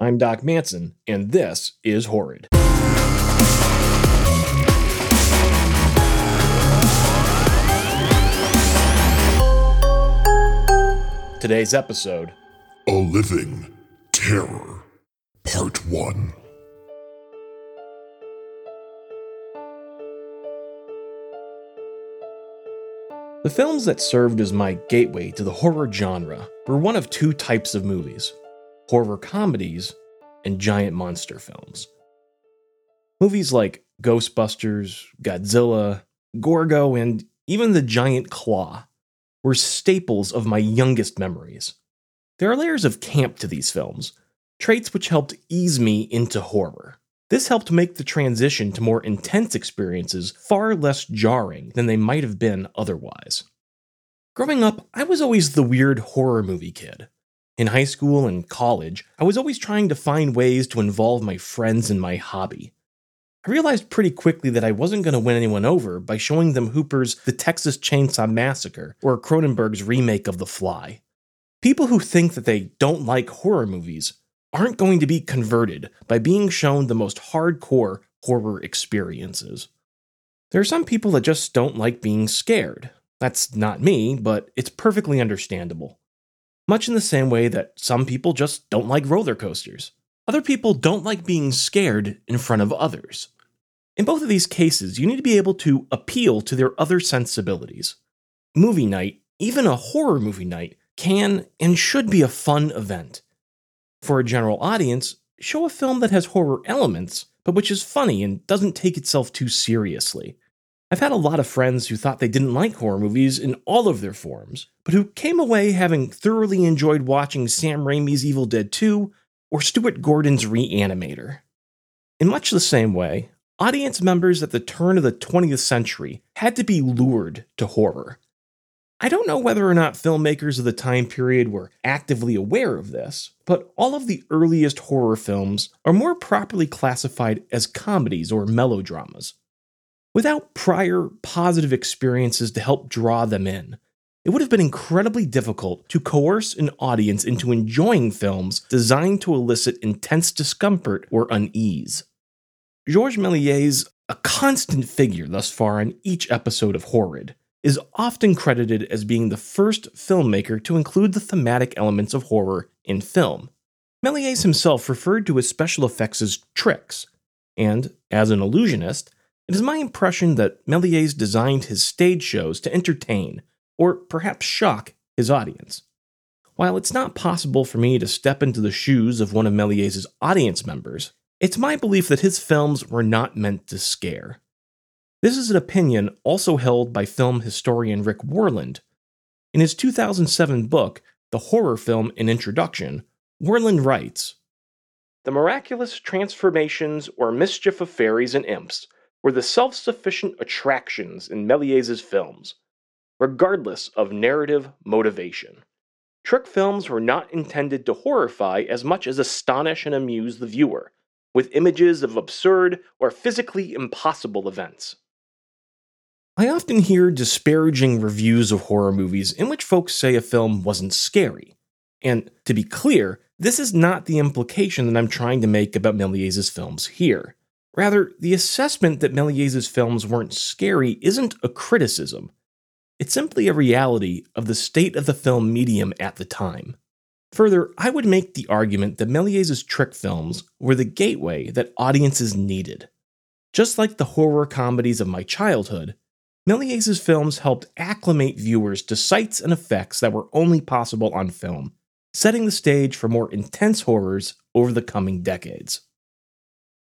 I'm Doc Manson, and this is Horrid. Today's episode A Living Terror, Part 1. The films that served as my gateway to the horror genre were one of two types of movies horror comedies and giant monster films. Movies like Ghostbusters, Godzilla, Gorgo, and even The Giant Claw were staples of my youngest memories. There are layers of camp to these films, traits which helped ease me into horror. This helped make the transition to more intense experiences far less jarring than they might have been otherwise. Growing up, I was always the weird horror movie kid. In high school and college, I was always trying to find ways to involve my friends in my hobby. I realized pretty quickly that I wasn't going to win anyone over by showing them Hooper's The Texas Chainsaw Massacre or Cronenberg's remake of The Fly. People who think that they don't like horror movies aren't going to be converted by being shown the most hardcore horror experiences. There are some people that just don't like being scared. That's not me, but it's perfectly understandable. Much in the same way that some people just don't like roller coasters. Other people don't like being scared in front of others. In both of these cases, you need to be able to appeal to their other sensibilities. Movie night, even a horror movie night, can and should be a fun event. For a general audience, show a film that has horror elements, but which is funny and doesn't take itself too seriously. I've had a lot of friends who thought they didn't like horror movies in all of their forms, but who came away having thoroughly enjoyed watching Sam Raimi's Evil Dead 2 or Stuart Gordon's Reanimator. In much the same way, audience members at the turn of the 20th century had to be lured to horror. I don't know whether or not filmmakers of the time period were actively aware of this, but all of the earliest horror films are more properly classified as comedies or melodramas. Without prior positive experiences to help draw them in, it would have been incredibly difficult to coerce an audience into enjoying films designed to elicit intense discomfort or unease. Georges Méliès, a constant figure thus far in each episode of Horrid, is often credited as being the first filmmaker to include the thematic elements of horror in film. Méliès himself referred to his special effects as tricks, and, as an illusionist, it is my impression that Méliès designed his stage shows to entertain, or perhaps shock, his audience. While it's not possible for me to step into the shoes of one of Méliès's audience members, it's my belief that his films were not meant to scare. This is an opinion also held by film historian Rick Worland. In his 2007 book, The Horror Film An Introduction, Worland writes The miraculous transformations or mischief of fairies and imps were the self sufficient attractions in Méliès's films, regardless of narrative motivation. Trick films were not intended to horrify as much as astonish and amuse the viewer, with images of absurd or physically impossible events. I often hear disparaging reviews of horror movies in which folks say a film wasn't scary. And to be clear, this is not the implication that I'm trying to make about Méliès's films here. Rather, the assessment that Méliès's films weren't scary isn't a criticism. It's simply a reality of the state of the film medium at the time. Further, I would make the argument that Méliès's trick films were the gateway that audiences needed. Just like the horror comedies of my childhood, Méliès's films helped acclimate viewers to sights and effects that were only possible on film, setting the stage for more intense horrors over the coming decades.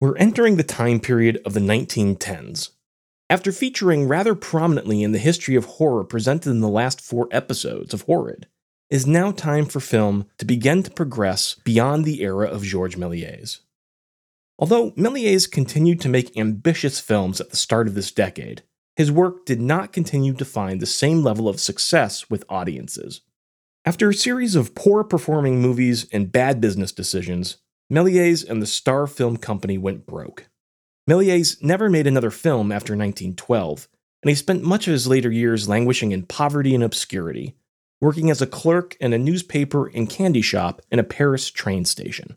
We're entering the time period of the 1910s. After featuring rather prominently in the history of horror presented in the last four episodes of Horrid, it is now time for film to begin to progress beyond the era of Georges Méliès. Although Méliès continued to make ambitious films at the start of this decade, his work did not continue to find the same level of success with audiences. After a series of poor performing movies and bad business decisions, Méliès and the Star Film Company went broke. Méliès never made another film after 1912, and he spent much of his later years languishing in poverty and obscurity, working as a clerk in a newspaper and candy shop in a Paris train station.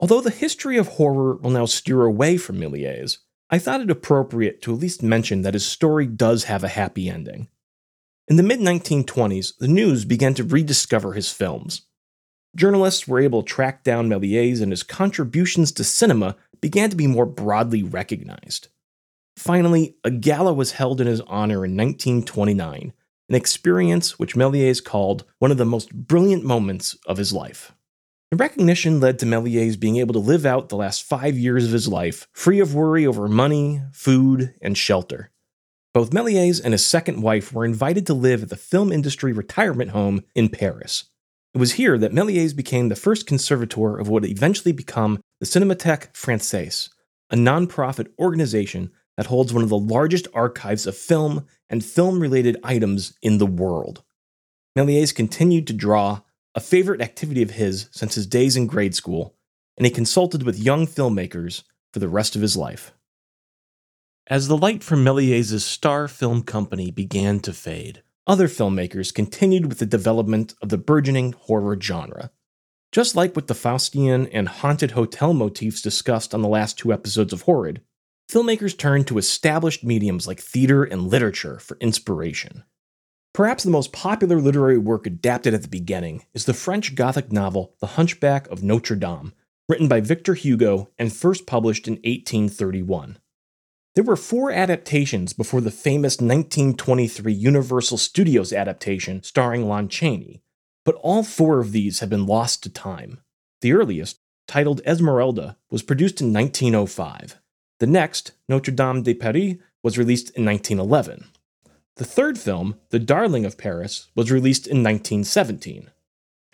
Although the history of horror will now steer away from Méliès, I thought it appropriate to at least mention that his story does have a happy ending. In the mid 1920s, the news began to rediscover his films. Journalists were able to track down Méliès, and his contributions to cinema began to be more broadly recognized. Finally, a gala was held in his honor in 1929, an experience which Méliès called one of the most brilliant moments of his life. The recognition led to Méliès being able to live out the last five years of his life free of worry over money, food, and shelter. Both Méliès and his second wife were invited to live at the film industry retirement home in Paris. It was here that Méliès became the first conservator of what would eventually become the Cinémathèque Française, a nonprofit organization that holds one of the largest archives of film and film related items in the world. Méliès continued to draw, a favorite activity of his since his days in grade school, and he consulted with young filmmakers for the rest of his life. As the light from Méliès' star film company began to fade, other filmmakers continued with the development of the burgeoning horror genre. Just like with the Faustian and haunted hotel motifs discussed on the last two episodes of Horrid, filmmakers turned to established mediums like theater and literature for inspiration. Perhaps the most popular literary work adapted at the beginning is the French Gothic novel The Hunchback of Notre Dame, written by Victor Hugo and first published in 1831. There were four adaptations before the famous 1923 Universal Studios adaptation starring Lon Chaney, but all four of these have been lost to time. The earliest, titled Esmeralda, was produced in 1905. The next, Notre Dame de Paris, was released in 1911. The third film, The Darling of Paris, was released in 1917.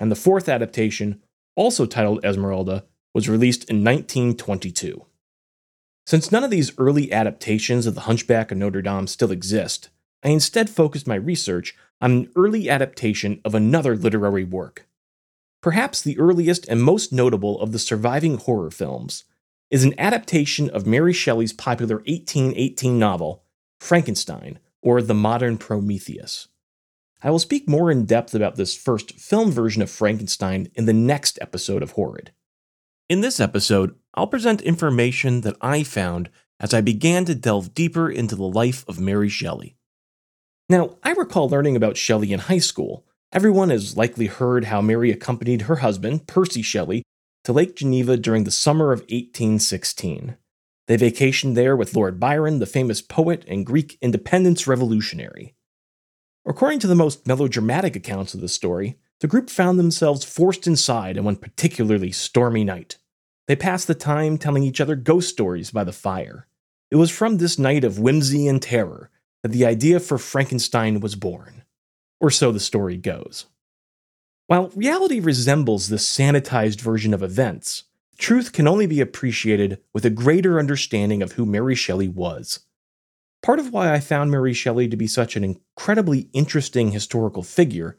And the fourth adaptation, also titled Esmeralda, was released in 1922. Since none of these early adaptations of The Hunchback of Notre Dame still exist, I instead focused my research on an early adaptation of another literary work. Perhaps the earliest and most notable of the surviving horror films is an adaptation of Mary Shelley's popular 1818 novel, Frankenstein, or The Modern Prometheus. I will speak more in depth about this first film version of Frankenstein in the next episode of Horrid. In this episode, I'll present information that I found as I began to delve deeper into the life of Mary Shelley. Now, I recall learning about Shelley in high school. Everyone has likely heard how Mary accompanied her husband, Percy Shelley, to Lake Geneva during the summer of 1816. They vacationed there with Lord Byron, the famous poet and Greek independence revolutionary. According to the most melodramatic accounts of the story, the group found themselves forced inside on one particularly stormy night. They passed the time telling each other ghost stories by the fire. It was from this night of whimsy and terror that the idea for Frankenstein was born. Or so the story goes. While reality resembles this sanitized version of events, truth can only be appreciated with a greater understanding of who Mary Shelley was. Part of why I found Mary Shelley to be such an incredibly interesting historical figure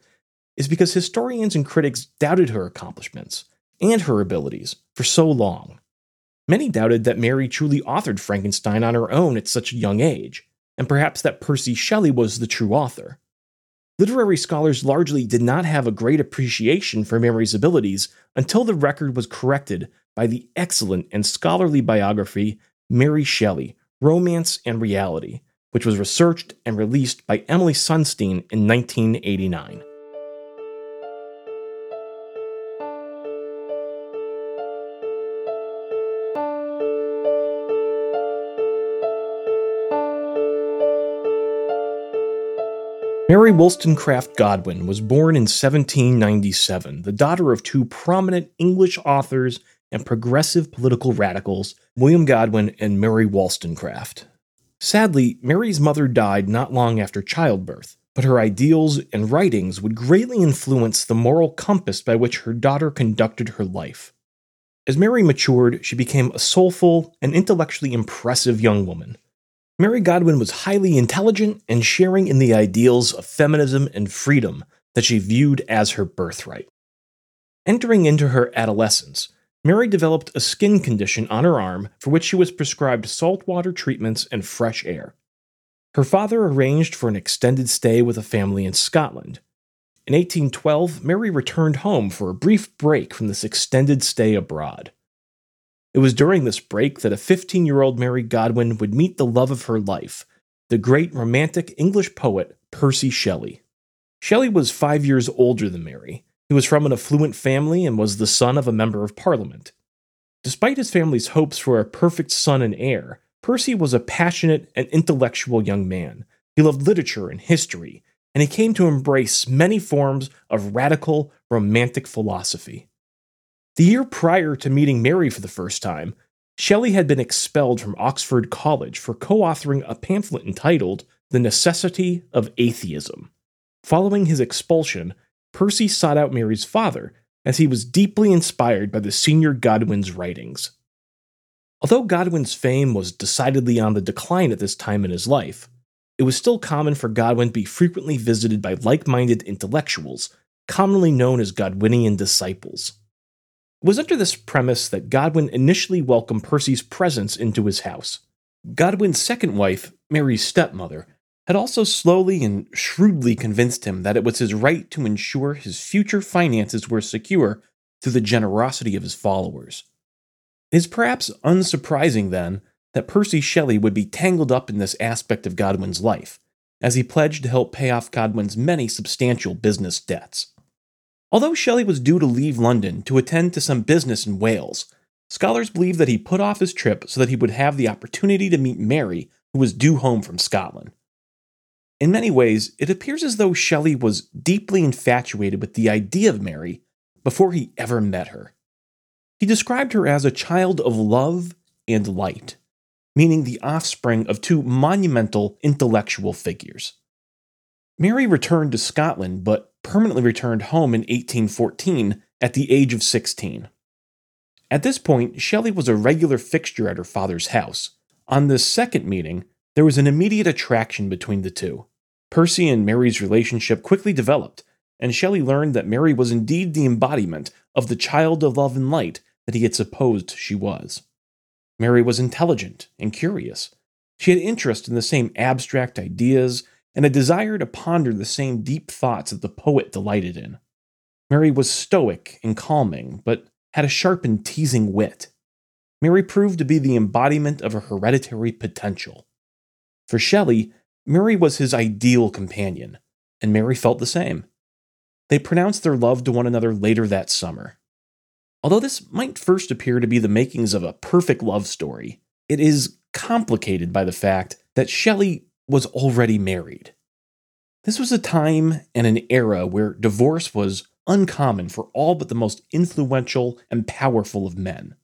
is because historians and critics doubted her accomplishments and her abilities for so long. Many doubted that Mary truly authored Frankenstein on her own at such a young age, and perhaps that Percy Shelley was the true author. Literary scholars largely did not have a great appreciation for Mary's abilities until the record was corrected by the excellent and scholarly biography Mary Shelley Romance and Reality, which was researched and released by Emily Sunstein in 1989. Mary Wollstonecraft Godwin was born in 1797, the daughter of two prominent English authors and progressive political radicals, William Godwin and Mary Wollstonecraft. Sadly, Mary's mother died not long after childbirth, but her ideals and writings would greatly influence the moral compass by which her daughter conducted her life. As Mary matured, she became a soulful and intellectually impressive young woman Mary Godwin was highly intelligent and sharing in the ideals of feminism and freedom that she viewed as her birthright. Entering into her adolescence, Mary developed a skin condition on her arm for which she was prescribed saltwater treatments and fresh air. Her father arranged for an extended stay with a family in Scotland. In 1812, Mary returned home for a brief break from this extended stay abroad. It was during this break that a 15 year old Mary Godwin would meet the love of her life, the great romantic English poet Percy Shelley. Shelley was five years older than Mary. He was from an affluent family and was the son of a member of parliament. Despite his family's hopes for a perfect son and heir, Percy was a passionate and intellectual young man. He loved literature and history, and he came to embrace many forms of radical, romantic philosophy. The year prior to meeting Mary for the first time, Shelley had been expelled from Oxford College for co authoring a pamphlet entitled The Necessity of Atheism. Following his expulsion, Percy sought out Mary's father, as he was deeply inspired by the senior Godwin's writings. Although Godwin's fame was decidedly on the decline at this time in his life, it was still common for Godwin to be frequently visited by like minded intellectuals, commonly known as Godwinian disciples. Was under this premise that Godwin initially welcomed Percy's presence into his house. Godwin's second wife, Mary's stepmother, had also slowly and shrewdly convinced him that it was his right to ensure his future finances were secure through the generosity of his followers. It is perhaps unsurprising, then, that Percy Shelley would be tangled up in this aspect of Godwin's life, as he pledged to help pay off Godwin's many substantial business debts. Although Shelley was due to leave London to attend to some business in Wales, scholars believe that he put off his trip so that he would have the opportunity to meet Mary, who was due home from Scotland. In many ways, it appears as though Shelley was deeply infatuated with the idea of Mary before he ever met her. He described her as a child of love and light, meaning the offspring of two monumental intellectual figures. Mary returned to Scotland, but permanently returned home in 1814 at the age of 16. At this point, Shelley was a regular fixture at her father's house. On this second meeting, there was an immediate attraction between the two. Percy and Mary's relationship quickly developed, and Shelley learned that Mary was indeed the embodiment of the child of love and light that he had supposed she was. Mary was intelligent and curious. She had interest in the same abstract ideas and a desire to ponder the same deep thoughts that the poet delighted in. Mary was stoic and calming, but had a sharp and teasing wit. Mary proved to be the embodiment of a hereditary potential. For Shelley, Mary was his ideal companion, and Mary felt the same. They pronounced their love to one another later that summer. Although this might first appear to be the makings of a perfect love story, it is complicated by the fact that Shelley was already married. This was a time and an era where divorce was uncommon for all but the most influential and powerful of men.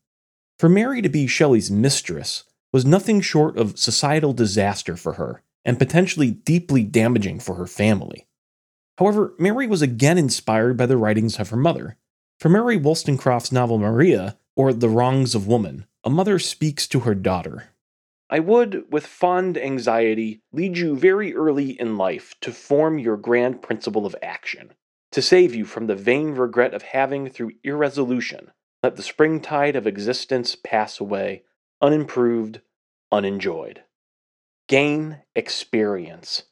For Mary to be Shelley's mistress was nothing short of societal disaster for her and potentially deeply damaging for her family. However, Mary was again inspired by the writings of her mother. For Mary Wollstonecraft's novel Maria, or The Wrongs of Woman, a mother speaks to her daughter I would, with fond anxiety, lead you very early in life to form your grand principle of action, to save you from the vain regret of having, through irresolution, let the springtide of existence pass away, unimproved, unenjoyed. Gain experience.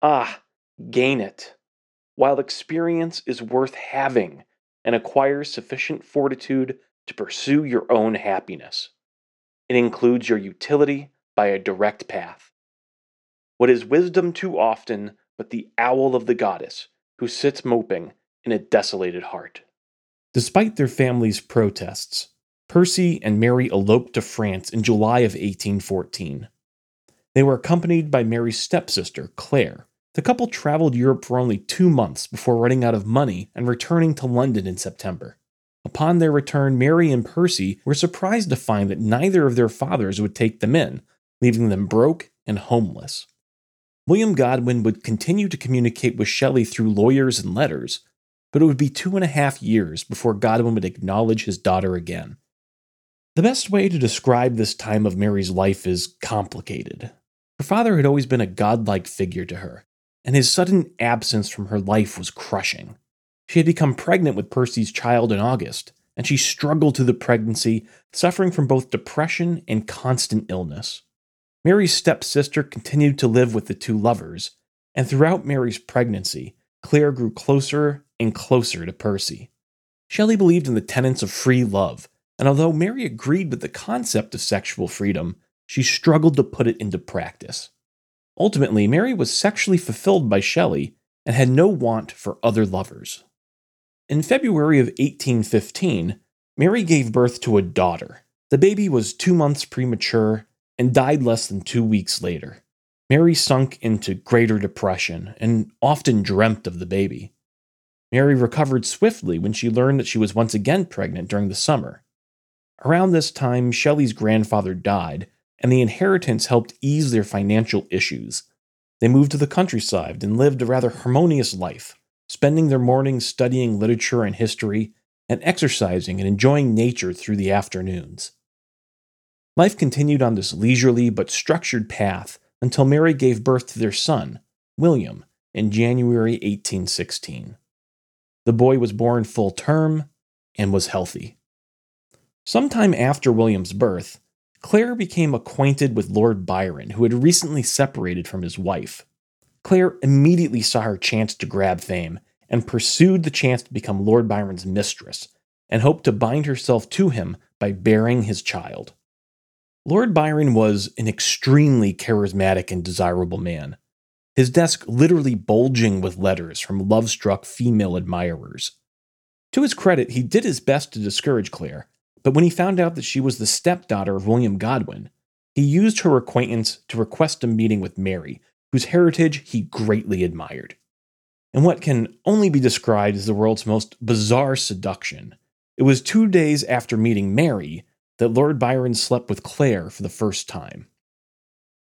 Ah, gain it. While experience is worth having and acquires sufficient fortitude to pursue your own happiness. It includes your utility by a direct path. What is wisdom too often but the owl of the goddess who sits moping in a desolated heart? Despite their family's protests, Percy and Mary eloped to France in July of 1814. They were accompanied by Mary's stepsister, Claire. The couple traveled Europe for only two months before running out of money and returning to London in September. Upon their return, Mary and Percy were surprised to find that neither of their fathers would take them in, leaving them broke and homeless. William Godwin would continue to communicate with Shelley through lawyers and letters, but it would be two and a half years before Godwin would acknowledge his daughter again. The best way to describe this time of Mary's life is complicated. Her father had always been a godlike figure to her, and his sudden absence from her life was crushing. She had become pregnant with Percy's child in August, and she struggled through the pregnancy, suffering from both depression and constant illness. Mary's stepsister continued to live with the two lovers, and throughout Mary's pregnancy, Claire grew closer and closer to Percy. Shelley believed in the tenets of free love, and although Mary agreed with the concept of sexual freedom, she struggled to put it into practice. Ultimately, Mary was sexually fulfilled by Shelley and had no want for other lovers. In February of 1815, Mary gave birth to a daughter. The baby was two months premature and died less than two weeks later. Mary sunk into greater depression and often dreamt of the baby. Mary recovered swiftly when she learned that she was once again pregnant during the summer. Around this time, Shelley's grandfather died, and the inheritance helped ease their financial issues. They moved to the countryside and lived a rather harmonious life, spending their mornings studying literature and history and exercising and enjoying nature through the afternoons. Life continued on this leisurely but structured path until Mary gave birth to their son, William, in January 1816. The boy was born full term and was healthy. Sometime after William's birth, Claire became acquainted with Lord Byron, who had recently separated from his wife. Claire immediately saw her chance to grab fame and pursued the chance to become Lord Byron's mistress and hoped to bind herself to him by bearing his child. Lord Byron was an extremely charismatic and desirable man, his desk literally bulging with letters from love struck female admirers. To his credit, he did his best to discourage Claire, but when he found out that she was the stepdaughter of William Godwin, he used her acquaintance to request a meeting with Mary, whose heritage he greatly admired. In what can only be described as the world's most bizarre seduction, it was two days after meeting Mary that Lord Byron slept with Claire for the first time.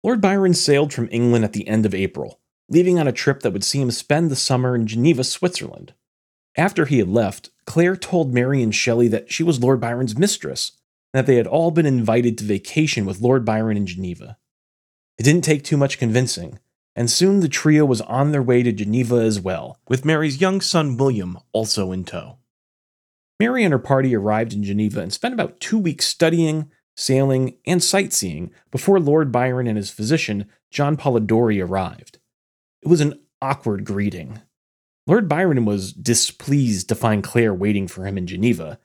Lord Byron sailed from England at the end of April, leaving on a trip that would see him spend the summer in Geneva, Switzerland. After he had left, Claire told Mary and Shelley that she was Lord Byron's mistress, and that they had all been invited to vacation with Lord Byron in Geneva. It didn't take too much convincing, and soon the trio was on their way to Geneva as well, with Mary's young son William also in tow. Mary and her party arrived in Geneva and spent about two weeks studying, sailing, and sightseeing before Lord Byron and his physician, John Polidori, arrived. It was an awkward greeting, Lord Byron was displeased to find Claire waiting for him in Geneva,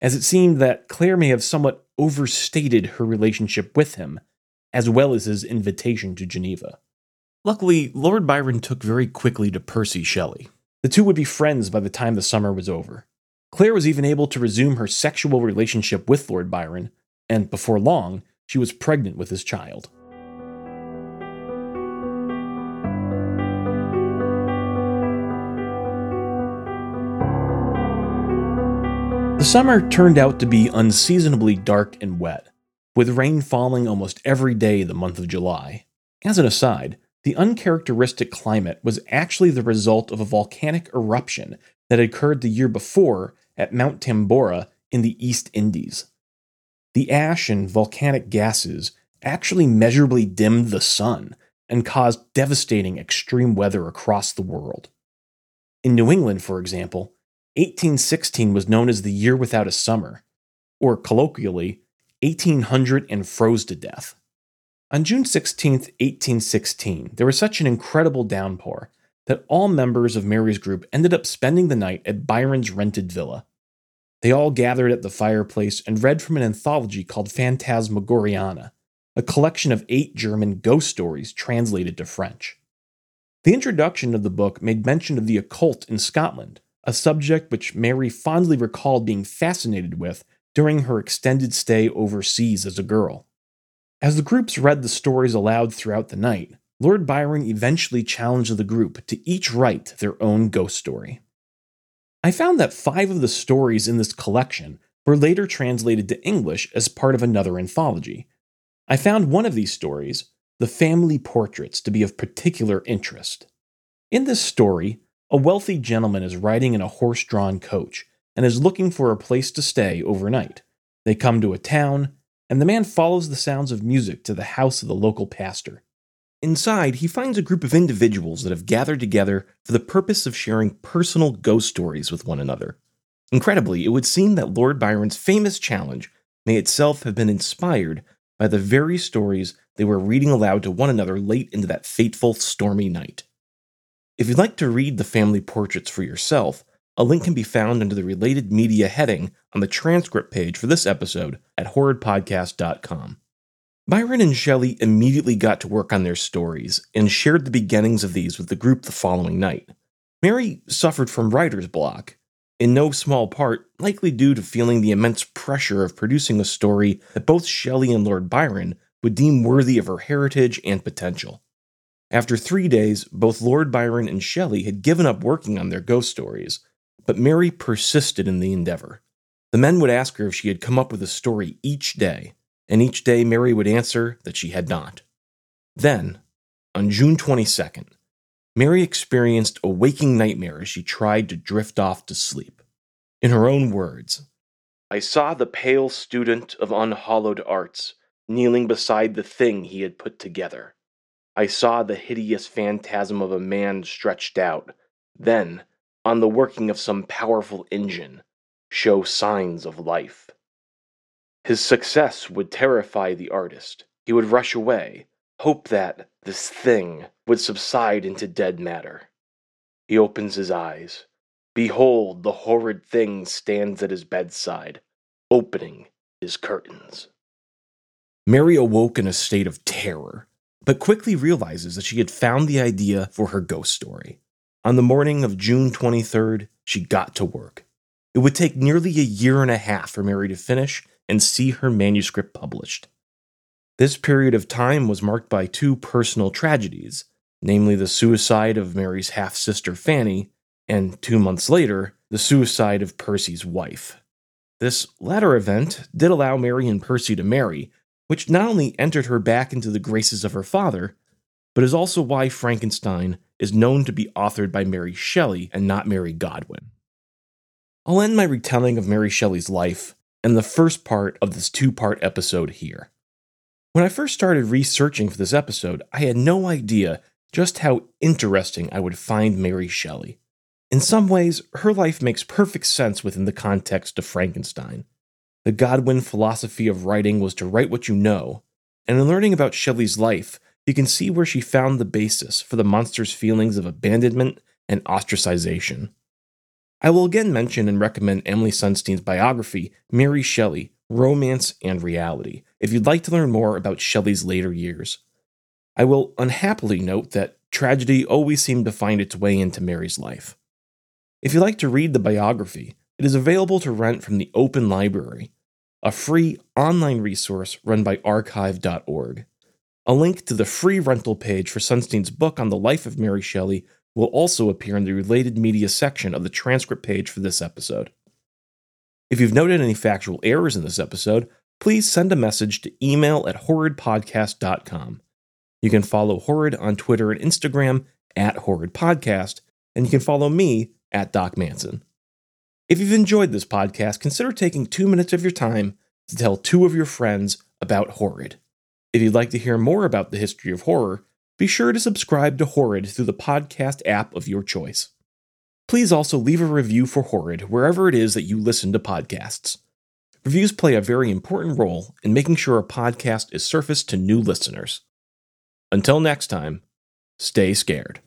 as it seemed that Claire may have somewhat overstated her relationship with him, as well as his invitation to Geneva. Luckily, Lord Byron took very quickly to Percy Shelley. The two would be friends by the time the summer was over. Claire was even able to resume her sexual relationship with Lord Byron, and before long, she was pregnant with his child. The summer turned out to be unseasonably dark and wet, with rain falling almost every day the month of July. As an aside, the uncharacteristic climate was actually the result of a volcanic eruption that occurred the year before at Mount Tambora in the East Indies. The ash and volcanic gases actually measurably dimmed the sun and caused devastating extreme weather across the world. In New England, for example, 1816 was known as the year without a summer, or colloquially, 1800 and froze to death. On June 16, 1816, there was such an incredible downpour that all members of Mary's group ended up spending the night at Byron's rented villa. They all gathered at the fireplace and read from an anthology called Phantasmagoriana, a collection of eight German ghost stories translated to French. The introduction of the book made mention of the occult in Scotland, a subject which Mary fondly recalled being fascinated with during her extended stay overseas as a girl. As the groups read the stories aloud throughout the night, Lord Byron eventually challenged the group to each write their own ghost story. I found that five of the stories in this collection were later translated to English as part of another anthology. I found one of these stories, The Family Portraits, to be of particular interest. In this story, a wealthy gentleman is riding in a horse drawn coach and is looking for a place to stay overnight. They come to a town, and the man follows the sounds of music to the house of the local pastor. Inside, he finds a group of individuals that have gathered together for the purpose of sharing personal ghost stories with one another. Incredibly, it would seem that Lord Byron's famous challenge may itself have been inspired by the very stories they were reading aloud to one another late into that fateful, stormy night. If you'd like to read the family portraits for yourself, A link can be found under the related media heading on the transcript page for this episode at horridpodcast.com. Byron and Shelley immediately got to work on their stories and shared the beginnings of these with the group the following night. Mary suffered from writer's block, in no small part likely due to feeling the immense pressure of producing a story that both Shelley and Lord Byron would deem worthy of her heritage and potential. After three days, both Lord Byron and Shelley had given up working on their ghost stories, but Mary persisted in the endeavor. The men would ask her if she had come up with a story each day, and each day Mary would answer that she had not. Then, on June 22nd, Mary experienced a waking nightmare as she tried to drift off to sleep. In her own words, I saw the pale student of unhallowed arts kneeling beside the thing he had put together. I saw the hideous phantasm of a man stretched out, then, on the working of some powerful engine, show signs of life. His success would terrify the artist. He would rush away, hope that this thing would subside into dead matter. He opens his eyes. Behold, the horrid thing stands at his bedside, opening his curtains. Mary awoke in a state of terror, but quickly realizes that she had found the idea for her ghost story. On the morning of June 23rd, she got to work. It would take nearly a year and a half for Mary to finish and see her manuscript published. This period of time was marked by two personal tragedies, namely the suicide of Mary's half sister Fanny, and two months later, the suicide of Percy's wife. This latter event did allow Mary and Percy to marry, which not only entered her back into the graces of her father, but is also why Frankenstein is known to be authored by Mary Shelley and not Mary Godwin. I'll end my retelling of Mary Shelley's life and the first part of this two part episode here. When I first started researching for this episode, I had no idea just how interesting I would find Mary Shelley. In some ways, her life makes perfect sense within the context of Frankenstein. The Godwin philosophy of writing was to write what you know, and in learning about Shelley's life, you can see where she found the basis for the monster's feelings of abandonment and ostracization. I will again mention and recommend Emily Sunstein's biography, Mary Shelley Romance and Reality, if you'd like to learn more about Shelley's later years. I will unhappily note that tragedy always seemed to find its way into Mary's life. If you'd like to read the biography, it is available to rent from the Open Library, a free online resource run by archive.org. A link to the free rental page for Sunstein's book on the life of Mary Shelley will also appear in the related media section of the transcript page for this episode. If you've noted any factual errors in this episode, please send a message to email at horridpodcast.com. You can follow Horrid on Twitter and Instagram at Horrid Podcast, and you can follow me at Doc Manson. If you've enjoyed this podcast, consider taking two minutes of your time to tell two of your friends about Horrid. If you'd like to hear more about the history of horror, be sure to subscribe to Horrid through the podcast app of your choice. Please also leave a review for Horrid wherever it is that you listen to podcasts. Reviews play a very important role in making sure a podcast is surfaced to new listeners. Until next time, stay scared.